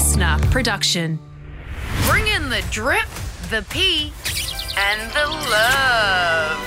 listener production. Bring in the drip, the pee, and the love.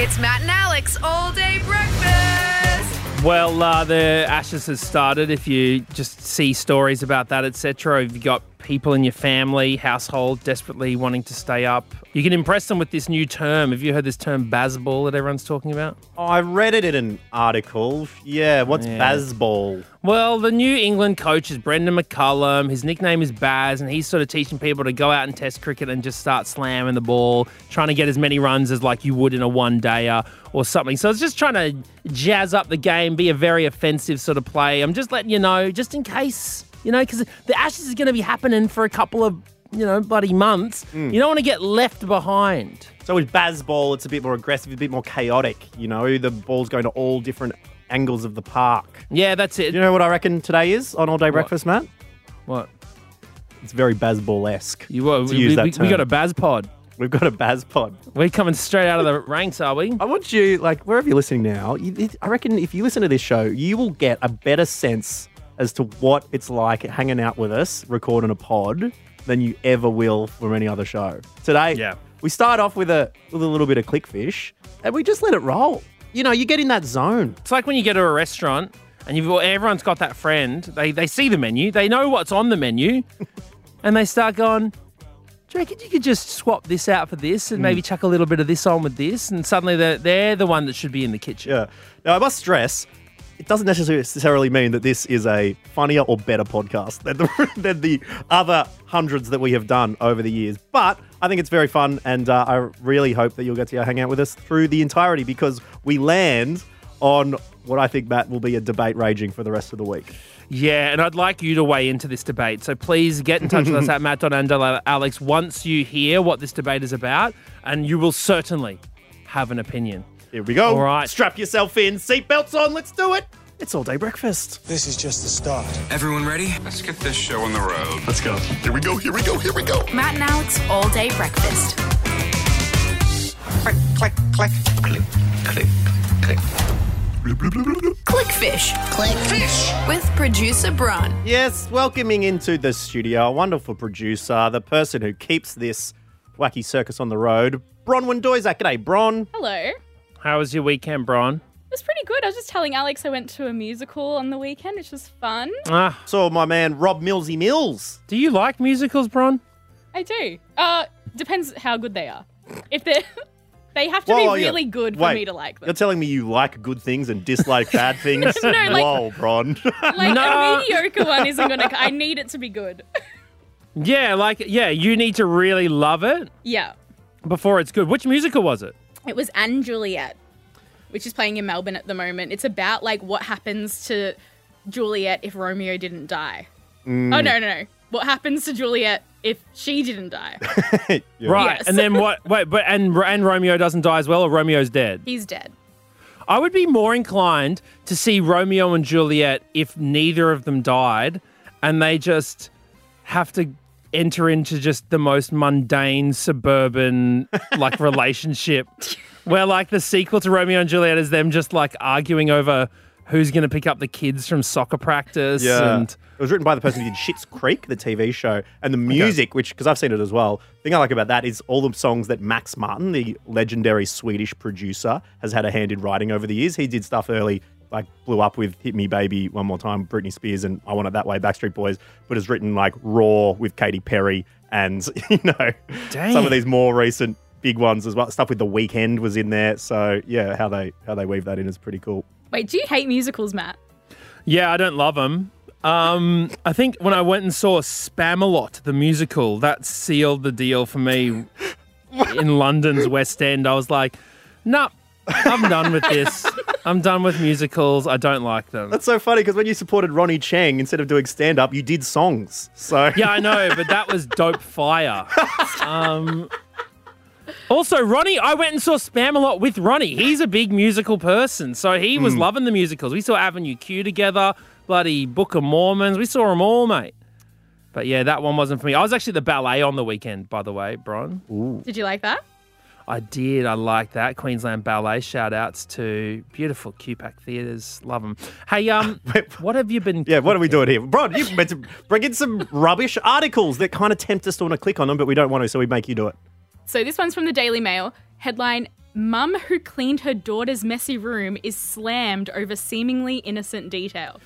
It's Matt and Alex all day breakfast. Well, uh, the Ashes has started. If you just see stories about that, etc., you've got people in your family, household desperately wanting to stay up, you can impress them with this new term. Have you heard this term Bazball that everyone's talking about? Oh, I read it in an article. Yeah, what's Yeah. Bazball? Well, the New England coach is Brendon McCullum. His nickname is Baz, and he's sort of teaching people to go out and test cricket and just start slamming the ball, trying to get as many runs as like you would in a one dayer or something. So it's just trying to jazz up the game, be a very offensive sort of play. I'm just letting you know, just in case, you know, because the Ashes is going to be happening for a couple of, you know, bloody months. Mm. You don't want to get left behind. So with Bazball, it's a bit more aggressive, a bit more chaotic. You know, the ball's going to all different angles of the park. Yeah, that's it. You know what I reckon today is on All Day Breakfast, Matt? what? It's very Bazball esque. You, to we, use we, that we got a Baz pod. We've got a Baz pod. We're coming straight out of the ranks, are we? I want you, like, wherever you're listening now, you, I reckon if you listen to this show, you will get a better sense as to what it's like hanging out with us, recording a pod, than you ever will from any other show. Today, Yeah. we start off with a with a little bit of clickfish, and we just let it roll. You know, you get in that zone. It's like when you go to a restaurant and you've everyone's got that friend. They they see the menu, they know what's on the menu, and they start going. Do you reckon you could just swap this out for this and maybe mm. chuck a little bit of this on with this? And suddenly they're, they're the one that should be in the kitchen. Yeah. Now, I must stress, it doesn't necessarily mean that this is a funnier or better podcast than the, than the other hundreds that we have done over the years. But I think it's very fun, and uh, I really hope that you'll get to hang out with us through the entirety because we land on what I think, Matt, will be a debate raging for the rest of the week. Yeah, and I'd like you to weigh into this debate. So please get in touch with us at matt.and.alex once you hear what this debate is about, and you will certainly have an opinion. Here we go. All right. Strap yourself in, seatbelts on, let's do it. It's all day breakfast. This is just the start. Everyone ready? Let's get this show on the road. Let's go. Here we go. Here we go. Here we go. Matt and Alex all day breakfast. Click, click, click. Click, click, click. Clickfish. Clickfish. With producer Bron. Yes, welcoming into the studio a wonderful producer, the person who keeps this wacky circus on the road, Bronwyn Doizak. G'day, Bron. Hello. It How was your weekend, Bron? It was pretty good. I was just telling Alex I went to a musical on the weekend, which was fun. Ah, Saw my man Rob Millsy Mills. do you like musicals, Bron? I do. Uh, depends how good they are. If they're, they have to Whoa, be yeah. really good for Wait, me to like them. You're telling me you like good things and dislike bad things? No, like- Whoa, Bron. Like No. a mediocre one isn't gonna. I need it to be good. Yeah, like yeah, you need to really love it yeah. before it's good. Which musical was it? It was & Juliet, which is playing in Melbourne at the moment. It's about like what happens to Juliet if Romeo didn't die. Mm. Oh no, no, no. What happens to Juliet if she didn't die? Right, Yes. and then what? Wait, but and and Romeo doesn't die as well, or Romeo's dead. He's dead. I would be more inclined to see Romeo and Juliet if neither of them died, and they just have to enter into just the most mundane suburban like relationship, where like the sequel to Romeo and Juliet is them just like arguing over who's going to pick up the kids from soccer practice and. It was written by the person who did Schitt's Creek, the TV show, and the music, which because I've seen it as well. The thing I like about that is all the songs that Max Martin, the legendary Swedish producer, has had a hand in writing over the years. He did stuff early, like blew up with "Hit Me Baby" one more time, Britney Spears, and "I Want It That Way," Backstreet Boys, but has written like "Roar" with Katy Perry, and you know some of these more recent big ones as well. Stuff with The Weeknd was in there, so yeah, how they how they weave that in is pretty cool. Wait, do you hate musicals, Matt? Yeah, I don't love them. Um, I think when I went and saw Spamalot, the musical, that sealed the deal for me in London's West End. I was like, nah, I'm done with this. I'm done with musicals. I don't like them. That's so funny because when you supported Ronny Chieng instead of doing stand up, you did songs. So Yeah, I know, but that was dope fire. Um, also, Ronny, I went and saw Spamalot with Ronny. He's a big musical person, so he was loving the musicals. We saw Avenue Q together, bloody Book of Mormons. We saw them all, mate. But yeah, that one wasn't for me. I was actually at the ballet on the weekend, by the way, Bron. Did you like that? I did. I like that. Queensland Ballet shout outs to beautiful QPAC theatres. Love them. Hey, um, what have you been. Yeah, what are we doing here? Bron, you meant to bring in some rubbish articles that kind of tempt us to want to click on them, but we don't want to, so we make you do it. So this one's from the Daily Mail. Headline Mum who cleaned her daughter's messy room is slammed over seemingly innocent detail.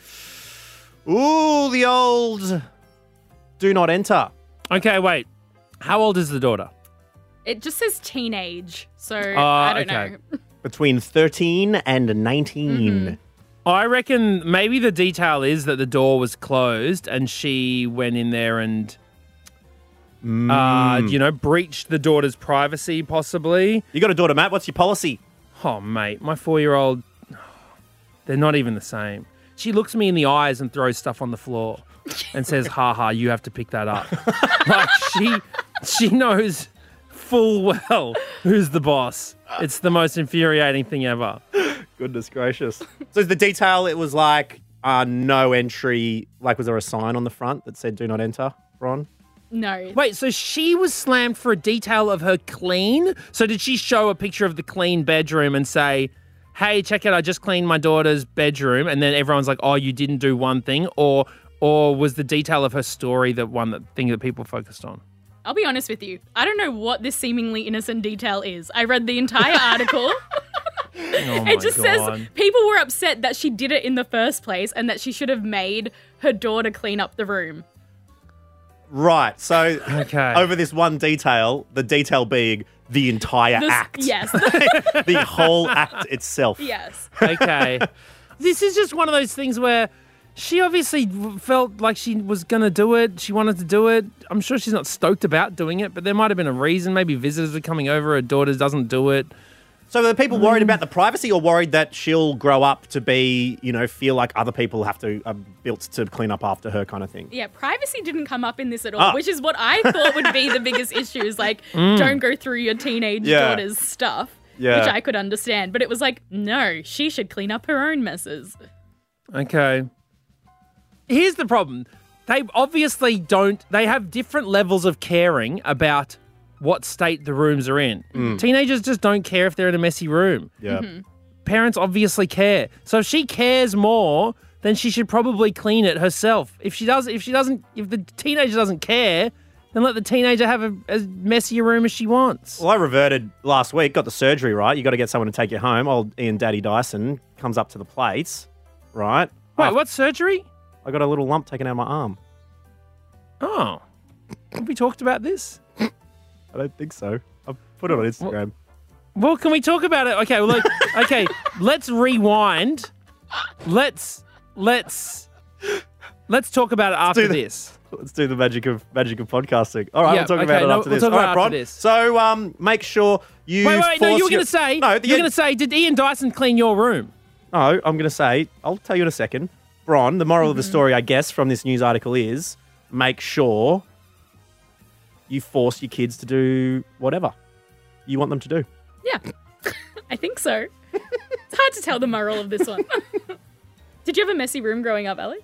Ooh, the old do not enter. Okay, wait. How old is the daughter? It just says teenage, so Oh, I uh, don't okay. know. Between 13 and 19. Mm-hmm. I reckon maybe the detail is that the door was closed and she went in there and, uh, mm. you know, breached the daughter's privacy, possibly. You got a daughter, Matt. What's your policy? Oh, mate, my four year old, they're not even the same. She looks me in the eyes and throws stuff on the floor and says, ha ha, you have to pick that up. like she, she knows full well who's the boss. It's the most infuriating thing ever. Goodness gracious. so the detail, it was like uh, no entry. Like, was there a sign on the front that said do not enter, Ron? No. Wait, so she was slammed for a detail of her clean? So did she show a picture of the clean bedroom and say, "Hey, check it! I just cleaned my daughter's bedroom," and then everyone's like, "Oh, you didn't do one thing," or or was the detail of her story the one that thing that people focused on? I'll be honest with you. I don't know what this seemingly innocent detail is. I read the entire article. Oh it just says people were upset that she did it in the first place and that she should have made her daughter clean up the room. Right. So Okay. over this one detail, the detail being the entire This- act. Yes. the whole act itself. yes. okay. this is just one of those things where she obviously felt like she was going to do it. She wanted to do it. I'm sure she's not stoked about doing it, but there might have been a reason. Maybe visitors are coming over. Her daughter doesn't do it. So are people worried mm. about the privacy or worried that she'll grow up to be, you know, feel like other people have to are built to clean up after her kind of thing? Yeah, privacy didn't come up in this at all, Ah. which is what I thought would be the biggest issue is like, mm. don't go through your teenage Yeah. daughter's stuff, Yeah. which I could understand. But it was like, no, she should clean up her own messes. Okay. Here's the problem. They obviously don't, they have different levels of caring about what state the rooms are in. Mm. Teenagers just don't care if they're in a messy room. Yeah. Mm-hmm. Parents obviously care. So if she cares more, then she should probably clean it herself. If she does if she doesn't if the teenager doesn't care, then let the teenager have a, as messy a room as she wants. Well, I reverted last week, got the surgery, right? You got to get someone to take you home. Old Ian Daddy Dyson comes up to the plates, right? Wait, what surgery? I got a little lump taken out of my arm. Oh. Have we talked about this? I don't think so. I've put it on Instagram. Well, can we talk about it? Okay, well, look, okay, let's rewind. Let's let's let's talk about it after the- this. Let's do the magic of magic of podcasting. All right, Yeah, we'll talk okay, about it no, after we'll this. talk All about right, Bron. after this. So, um, make sure you. Wait, wait, no, you were your- going to say, no. you're the- going to say, did Ian Dyson clean your room? No, I'm going to say. I'll tell you in a second. Bron, the moral of Mm-hmm. the story, I guess, from this news article is make sure you force your kids to do whatever you want them to do. Yeah, I think so. It's hard to tell the moral of this one. Did you have a messy room growing up, Alex?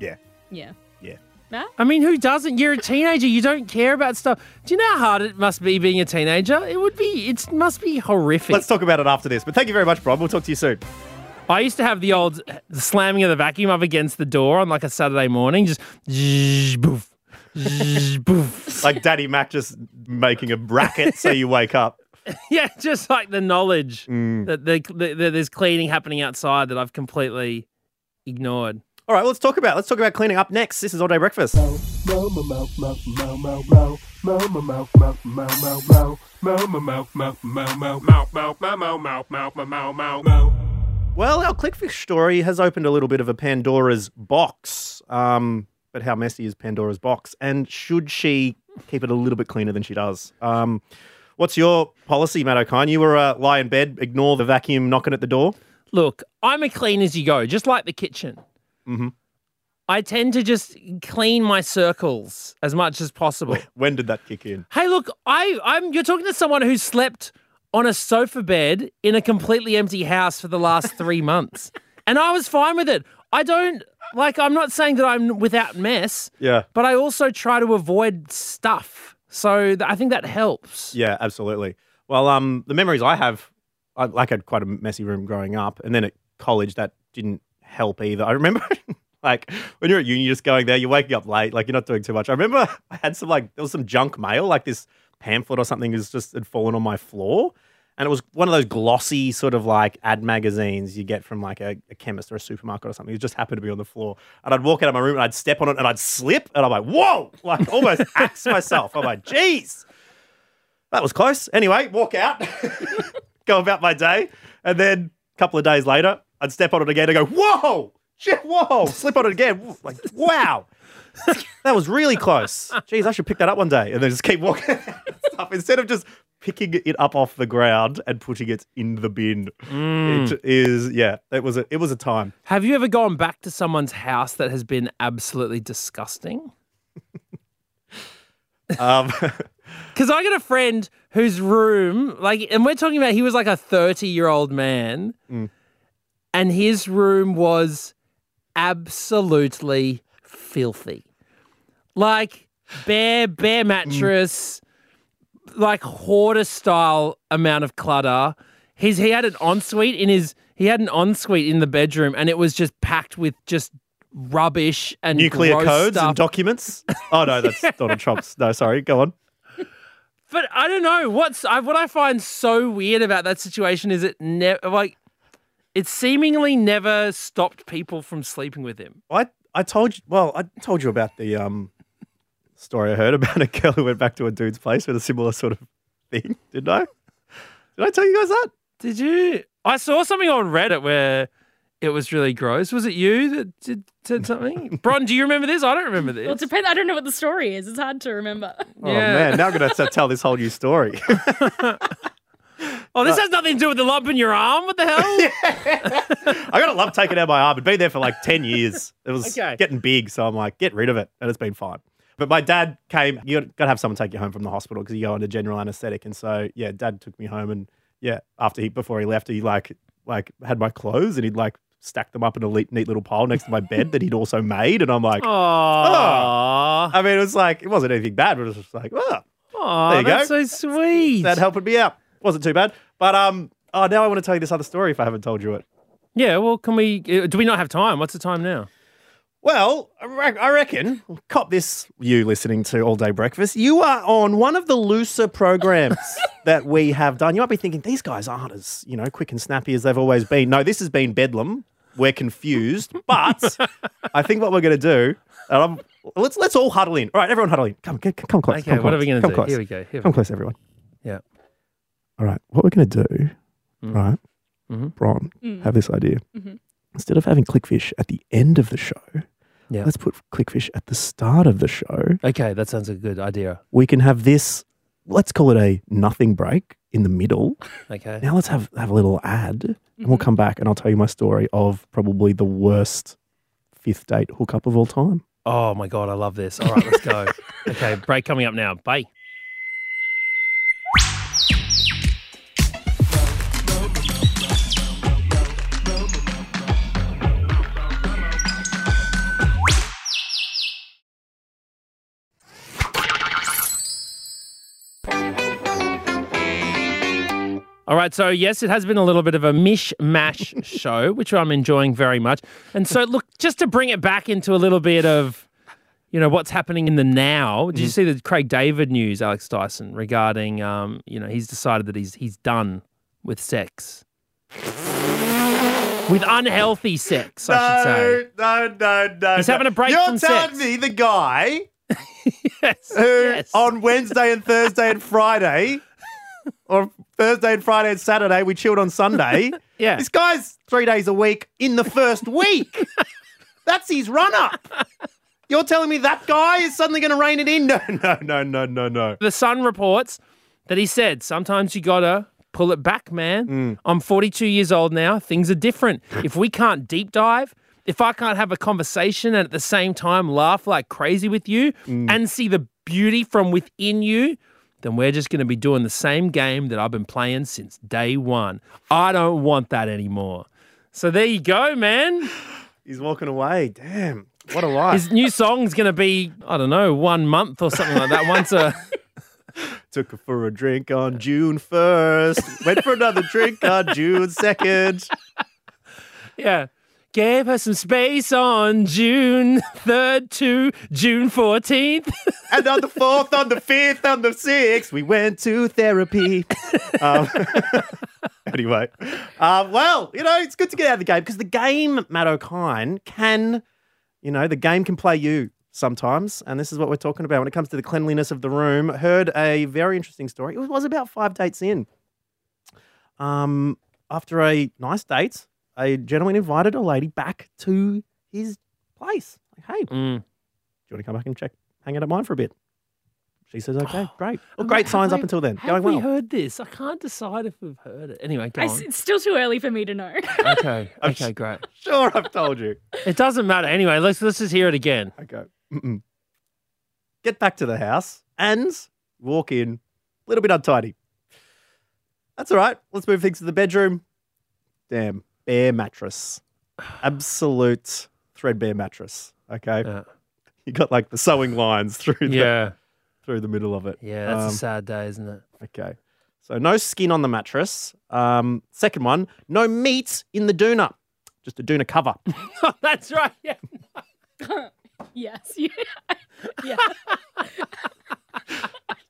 Yeah. Yeah. Yeah. Matt? I mean, who doesn't? You're a teenager. You don't care about stuff. Do you know how hard it must be being a teenager? It would be. It must be horrific. Let's talk about it after this. But thank you very much, Bron. We'll talk to you soon. I used to have the old slamming of the vacuum up against the door on like a Saturday morning, just zzzz, boof, zzzz, boof. Like Daddy Mac just making a racket so you wake up. Yeah, just like the knowledge Mm. that, the, that that there's cleaning happening outside that I've completely ignored. All right, let's talk about let's talk about cleaning up next. This is all day breakfast. Well, our Clickfish story has opened a little bit of a Pandora's box. Um, but how messy is Pandora's box? And should she keep it a little bit cleaner than she does? Um, what's your policy, Matt Okine? You were uh, lie in bed, ignore the vacuum knocking at the door. Look, I'm a clean as you go, just like the kitchen. Mhm. I tend to just clean my circles as much as possible. When did that kick in? Hey, look, I, I'm. You're talking to someone who slept on a sofa bed in a completely empty house for the last three months, and I was fine with it. I don't like. I'm not saying that I'm without mess, Yeah. but I also try to avoid stuff. So th- I think that helps. Yeah, absolutely. Well, um, the memories I have, I like I had quite a messy room growing up, and then at college that didn't help either. I remember. Like when you're at uni, you're just going there, you're waking up late, like you're not doing too much. I remember I had some like there was some junk mail, like this pamphlet or something is just had fallen on my floor. And it was one of those glossy sort of like ad magazines you get from like a, a chemist or a supermarket or something. It just happened to be on the floor. And I'd walk out of my room and I'd step on it and I'd slip. And I'm like, whoa, like almost axe myself. I'm like, geez, that was close. Anyway, walk out, go about my day. And then a couple of days later, I'd step on it again and go, whoa, shit, whoa, slip on it again. Like, wow. That was really close. Jeez, I should pick that up one day and then just keep walking stuff instead of just picking it up off the ground and putting it in the bin. It is, yeah, it was a, it was a time. Have you ever gone back to someone's house that has been absolutely disgusting? Um, Because I got a friend whose room, like, and we're talking about he was like a 30 year old man, and his room was absolutely filthy. Like, bare, bare mattress, like hoarder style amount of clutter. His, he had an ensuite in his, he had an ensuite in the bedroom, and it was just packed with just rubbish and nuclear codes stuff. and documents. Oh no, that's Donald Trump's. No, sorry, go on. But I don't know what's I, what I find so weird about that situation is it never like it seemingly never stopped people from sleeping with him. I I told you. Well, I told you about the um story I heard about a girl who went back to a dude's place with a similar sort of thing. Didn't I? Did I tell you guys that? Did you? I saw something on Reddit where it was really gross. Was it you that did said something? Bron, do you remember this? I don't remember this. Well, it depends. I don't know what the story is. It's hard to remember. Oh Yeah. man, now I'm gonna have to tell this whole new story. oh, this has nothing to do with the lump in your arm. What the hell? I got a lump taken out my arm. It'd been there for like 10 years. It was Okay. getting big. So I'm like, get rid of it. And it's been fine. But my dad came, you got to have someone take you home from the hospital because you go under general anesthetic. And so, yeah, dad took me home. And yeah, after he, before he left, he like, like had my clothes and he'd like stacked them up in a neat little pile next to my bed that he'd also made. And I'm like, Aww. I mean, it was like, it wasn't anything bad, but it was just like, oh, There you that's go. so sweet. that helped me out. Wasn't too bad. But, um, oh, now I want to tell you this other story if I haven't told you it. yeah, well, can we? uh, Do we not have time? What's the time now? Well, I reckon, cop this, you listening to All Day Breakfast. You are on one of the looser programs that we have done. You might be thinking, these guys aren't as, you know, quick and snappy as they've always been. No, this has been Bedlam. We're confused. But I think what we're going to do, and I'm, let's let's all huddle in. All right, everyone huddle in. Come, come, come close. Okay, come what are we going to do? Close. Here we go. Here Come we go. close, everyone. Yeah. All right, what we're going to do, Mm. right, Mhm. Bron, Mm. have this idea. Mm-hmm. Instead of having Clickfish at the end of the show, Yeah. let's put Clickfish at the start of the show. Okay, that sounds a good idea. we can have this let's call it a nothing break in the middle Okay. now let's have have a little ad and we'll mm-hmm. come back and i'll tell you my story of probably the worst fifth date hookup of all time Oh my god, I love this. All right, let's go. okay, break coming up now. Bye. All right, so yes, it has been a little bit of a mishmash show, which I'm enjoying very much. And so, look, just to bring it back into a little bit of, you know, what's happening in the now. Did you see the Craig David news, Alex Dyson, regarding, um, you know, he's decided that he's he's done with sex, with unhealthy sex, I should say. no no no He's having a break you're from telling sex. me the guy Yes, who yes. on wednesday and thursday and friday or thursday and friday and saturday we chilled on sunday Yeah. this guy's three days a week in the first week that's his run-up you're telling me that guy is suddenly going to rein it in no no no no no no The Sun reports that he said, sometimes you gotta pull it back, man. Mm. I'm 42 years old now. Things are different. if we can't deep dive, if I can't have a conversation and at the same time laugh like crazy with you mm. and see the beauty from within you, then we're just going to be doing the same game that I've been playing since day one. I don't want that anymore. So there you go, man. He's walking away. Damn. What a life. His new song's going to be, I don't know, one month or something like that. Once a. Took her for a drink on June 1st. Went for another drink on June 2nd. Yeah. Gave her some space on June 3rd to June 14th. And on the 4th, on the 5th, on the 6th, we went to therapy. Um, anyway, uh, well, you know, it's good to get out of the game because the game, Matt Okine, can, you know, the game can play you sometimes. And this is what we're talking about when it comes to the cleanliness of the room. Heard a very interesting story. It was about five dates in. Um, after a nice date, a gentleman invited a lady back to his place. Like, hey, mm. do you want to come back and check, hang out at mine for a bit? She says, okay, great. Well, great Have signs up until then. Have Going we heard this? I can't decide if we've heard it. Anyway, go I on. it's still too early for me to know. Okay. Okay, great. Sure, I've told you. It doesn't matter. Anyway, let's let's just hear it again. Okay. Mm-mm. Get back to the house and walk in a little bit untidy. That's all right. Let's move things to the bedroom. Damn, bare mattress. Absolute threadbare mattress. Okay. Yeah. You got like the sewing lines through the, Yeah. through the middle of it. Yeah, that's Um, a sad day, isn't it? Okay. So no skin on the mattress. Um, second one, no meat in the doona. Just a doona cover. that's right. Yeah. yes. Yeah. yeah.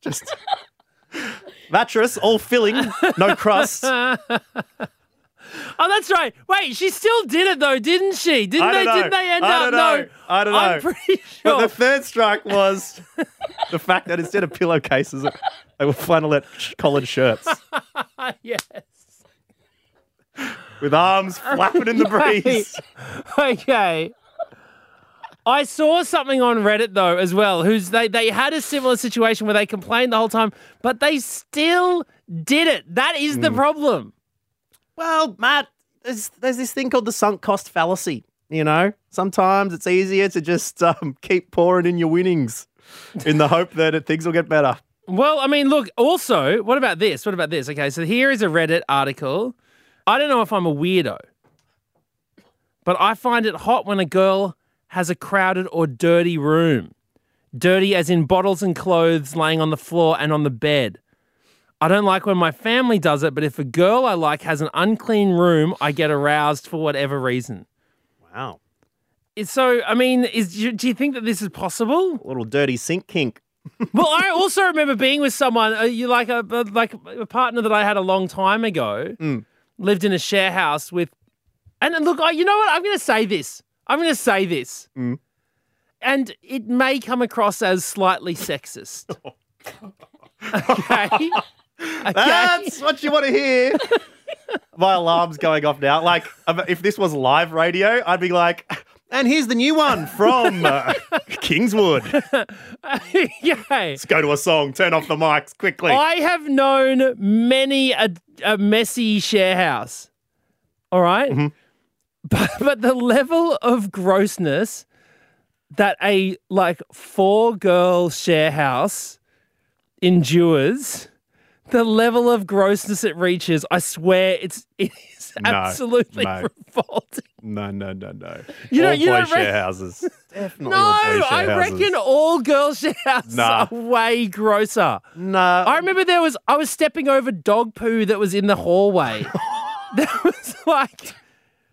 Just mattress, all filling, no crust. Oh, that's right. Wait, she still did it though, didn't she? Didn't they? know. Didn't they end up? know. No, I don't know. I'm pretty But sure. the third strike was the fact that instead of pillowcases, they were flannelette collared shirts yes. with arms flapping in the breeze. Okay. I saw something on Reddit though as well. Who's they? They had a similar situation where they complained the whole time, but they still did it. That is the hmm. problem. Well, Matt, there's, there's this thing called the sunk cost fallacy. You know, sometimes it's easier to just um, keep pouring in your winnings in the hope that things will get better. Well, I mean, look. Also, what about this? What about this? Okay, so here is a Reddit article. I don't know if I'm a weirdo, but I find it hot when a girl has a crowded or dirty room. Dirty as in bottles and clothes laying on the floor and on the bed. I don't like when my family does it, but if a girl I like has an unclean room, I get aroused for whatever reason. Wow. It's so, I mean, is do you think that this is possible? A little dirty sink kink. well, I also remember being with someone, uh, you like a uh, like a partner that I had a long time ago, lived in a share house with, and look, I, you know what? I'm going to say this. I'm going to say this, and it may come across as slightly sexist. okay. okay. That's what you want to hear. My alarm's going off now. Like, if this was live radio, I'd be like, and here's the new one from uh, Kingswood. okay. Let's go to a song. Turn off the mics quickly. I have known many a, a messy share house. All right? But, but the level of grossness that a like four girl share house endures, the level of grossness it reaches, I swear it's it is No, absolutely no. revolting. No, no, no, no. You all you boy don't share houses. Definitely No, I houses. reckon all girl share houses Nah. are way grosser. No. I remember there was I was stepping over dog poo that was in the hallway. that was like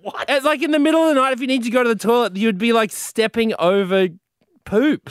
What? It's like in the middle of the night, if you need to go to the toilet, you'd be like stepping over poop.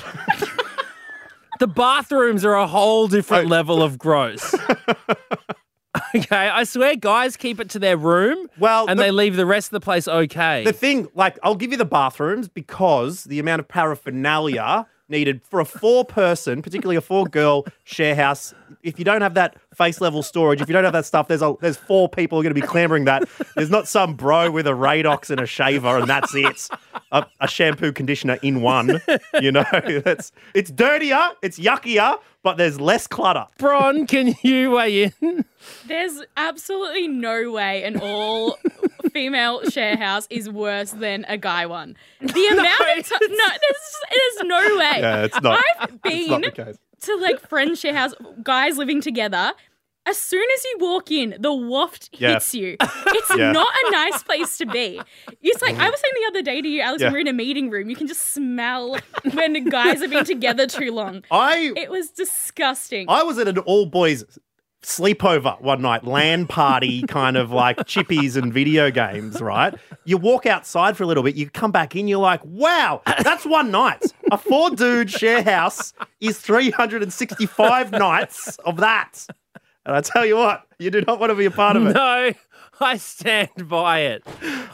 The bathrooms are a whole different level of gross. okay, I swear, guys keep it to their room. Well, and the- they leave the rest of the place okay. The thing, like, I'll give you the bathrooms because the amount of paraphernalia needed for a four person, particularly a four girl share house. If you don't have that face level storage, if you don't have that stuff, there's a, there's four people who are going to be clamoring that. There's not some bro with a Radox and a shaver and that's it. A, a shampoo conditioner in one. You know, that's it's dirtier, it's yuckier, but there's less clutter. Bron, can you weigh in? There's absolutely no way an all female share house is worse than a guy one. The amount of time, no, there's, there's no way. Yeah, it's not. I've It's not been to like friends share house, guys living together. as soon as you walk in, the waft Yeah. hits you. It's Yeah. not a nice place to be. It's like I mm. was saying the other day to you, Alex, Yeah. we're in a meeting room, you can just smell when guys have been together too long. I It was disgusting. I was at an all boys sleepover one night, land party kind of like chippies and video games, right? You walk outside for a little bit, you come back in, you're like, wow, that's one night. A four dude share house is 365 nights of that. And I tell you what, you do not want to be a part of it. No, I stand by it.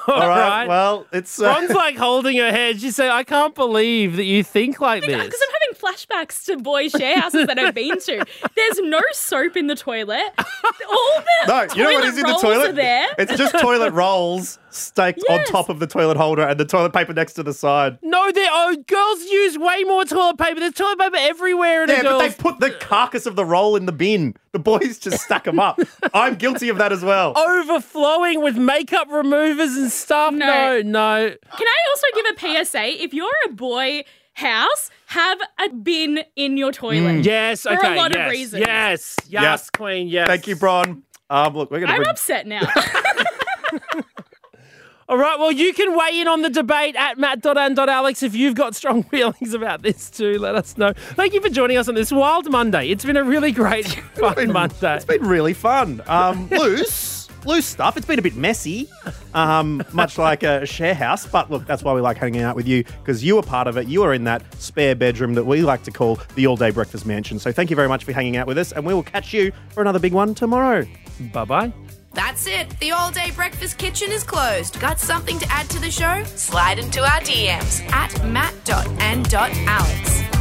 All right. right. Well, it's. Uh, Ron's like holding her head. She's saying, I can't believe that you think like this. Because I'm having flashbacks to boys' share houses that I've been to. There's no soap in the toilet. All the no, you know what toilet in the rolls toilet? Are there. It's just toilet rolls staked on top of the toilet holder and the toilet paper next to the side. No, they oh, girls use way more toilet paper. There's toilet paper everywhere in Yeah, a but they put the carcass of the roll in the bin. The boys just stack them up. I'm guilty of that as well. overflowing with makeup removers and stuff. No. No, no. Can I also give a PSA? If you're a boy house, have a bin in your toilet. Yes, For okay. a lot yes, of reasons. Yes, yes, Queen, yes. Thank you, Bron. Um, look, we're going to I'm bring. upset now. All right, well, you can weigh in on the debate at matt.and.alex if you've got strong feelings about this too. Let us know. Thank you for joining us on this wild Monday. It's been a really great, fun Monday. It's been really fun. Um, loose, loose stuff. It's been a bit messy, um, much like a share house. But look, that's why we like hanging out with you because you are part of it. You are in that spare bedroom that we like to call the all day breakfast mansion. So thank you very much for hanging out with us, and we will catch you for another big one tomorrow. Bye bye. That's it. The all day breakfast kitchen is closed. Got something to add to the show? Slide into our DMs at matt.and.alex.